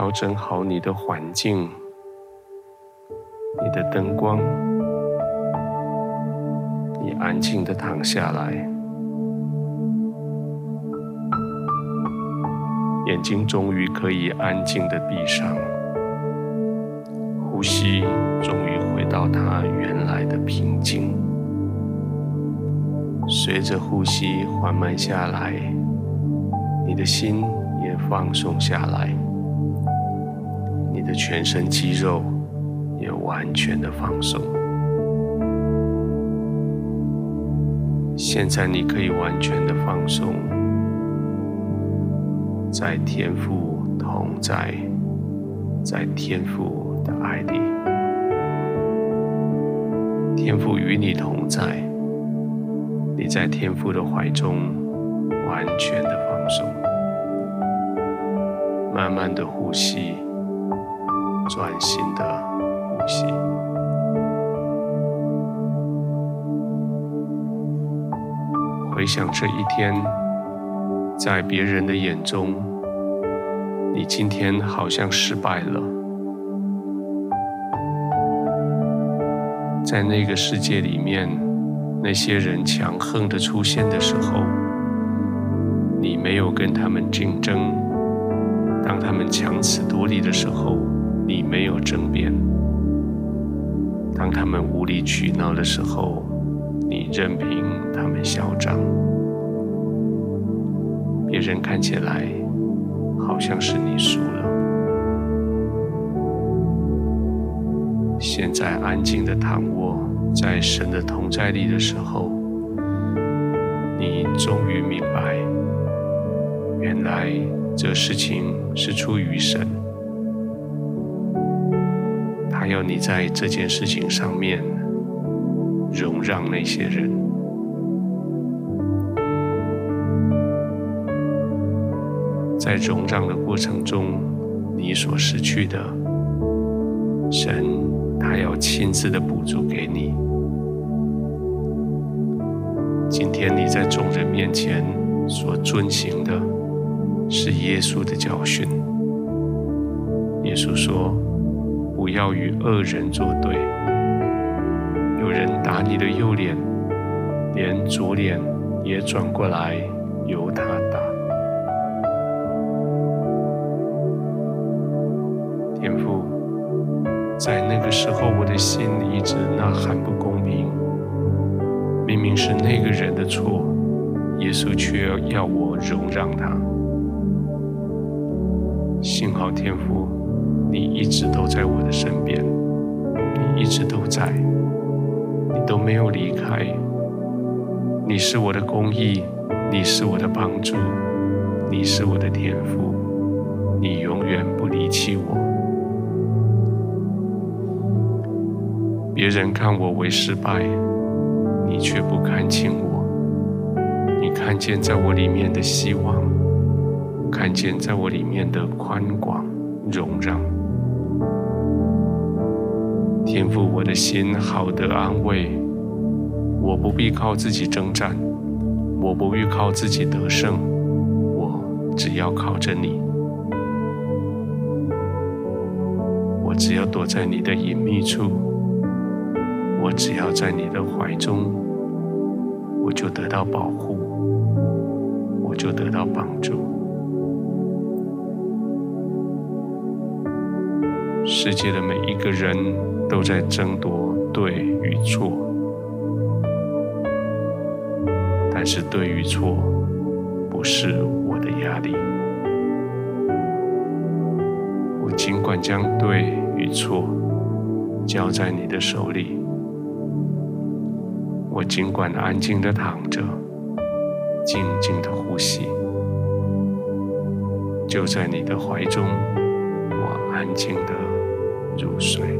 调整好你的环境、你的灯光，你安静的躺下来，眼睛终于可以安静的闭上，呼吸终于回到它原来的平静。随着呼吸缓慢下来，你的心也放松下来，你的全身肌肉也完全的放松。现在你可以完全的放松，在天父同在，在天父的爱里，天父与你同在。你在天父的怀中，完全的放松，慢慢的呼吸，专心的呼吸。回想这一天，在别人的眼中，你今天好像失败了，在那个世界里面。那些人强横的出现的时候，你没有跟他们竞争；当他们强词夺理的时候，你没有争辩；当他们无理取闹的时候，你任凭他们嚣张。别人看起来好像是你输了，现在安静的躺卧。在神的同在里的时候，你终于明白，原来这事情是出于神。要你在这件事情上面容让那些人，在容让的过程中，你所失去的，神。他要亲自的补足给你。今天你在众人面前所遵行的，是耶稣的教训。耶稣说：“不要与恶人作对。有人打你的右脸，连左脸也转过来由他打。”天父。在那个时候，我的心里一直呐喊不公平。明明是那个人的错，耶稣却要我容让他。幸好天父，你一直都在我的身边，你一直都在，你都没有离开。你是我的公义，你是我的帮助，你是我的天赋，你永远不离弃我。别人看我为失败，你却不看轻我。你看见在我里面的希望，看见在我里面的宽广、容让。天父，我的心好得安慰。我不必靠自己征战，我不必靠自己得胜，我只要靠着你。我只要躲在你的隐秘处。我只要在你的怀中，我就得到保护，我就得到帮助。世界的每一个人都在争夺对与错，但是对与错不是我的压力。我尽管将对与错交在你的手里。我尽管安静的躺着，静静的呼吸，就在你的怀中，我安静的入睡。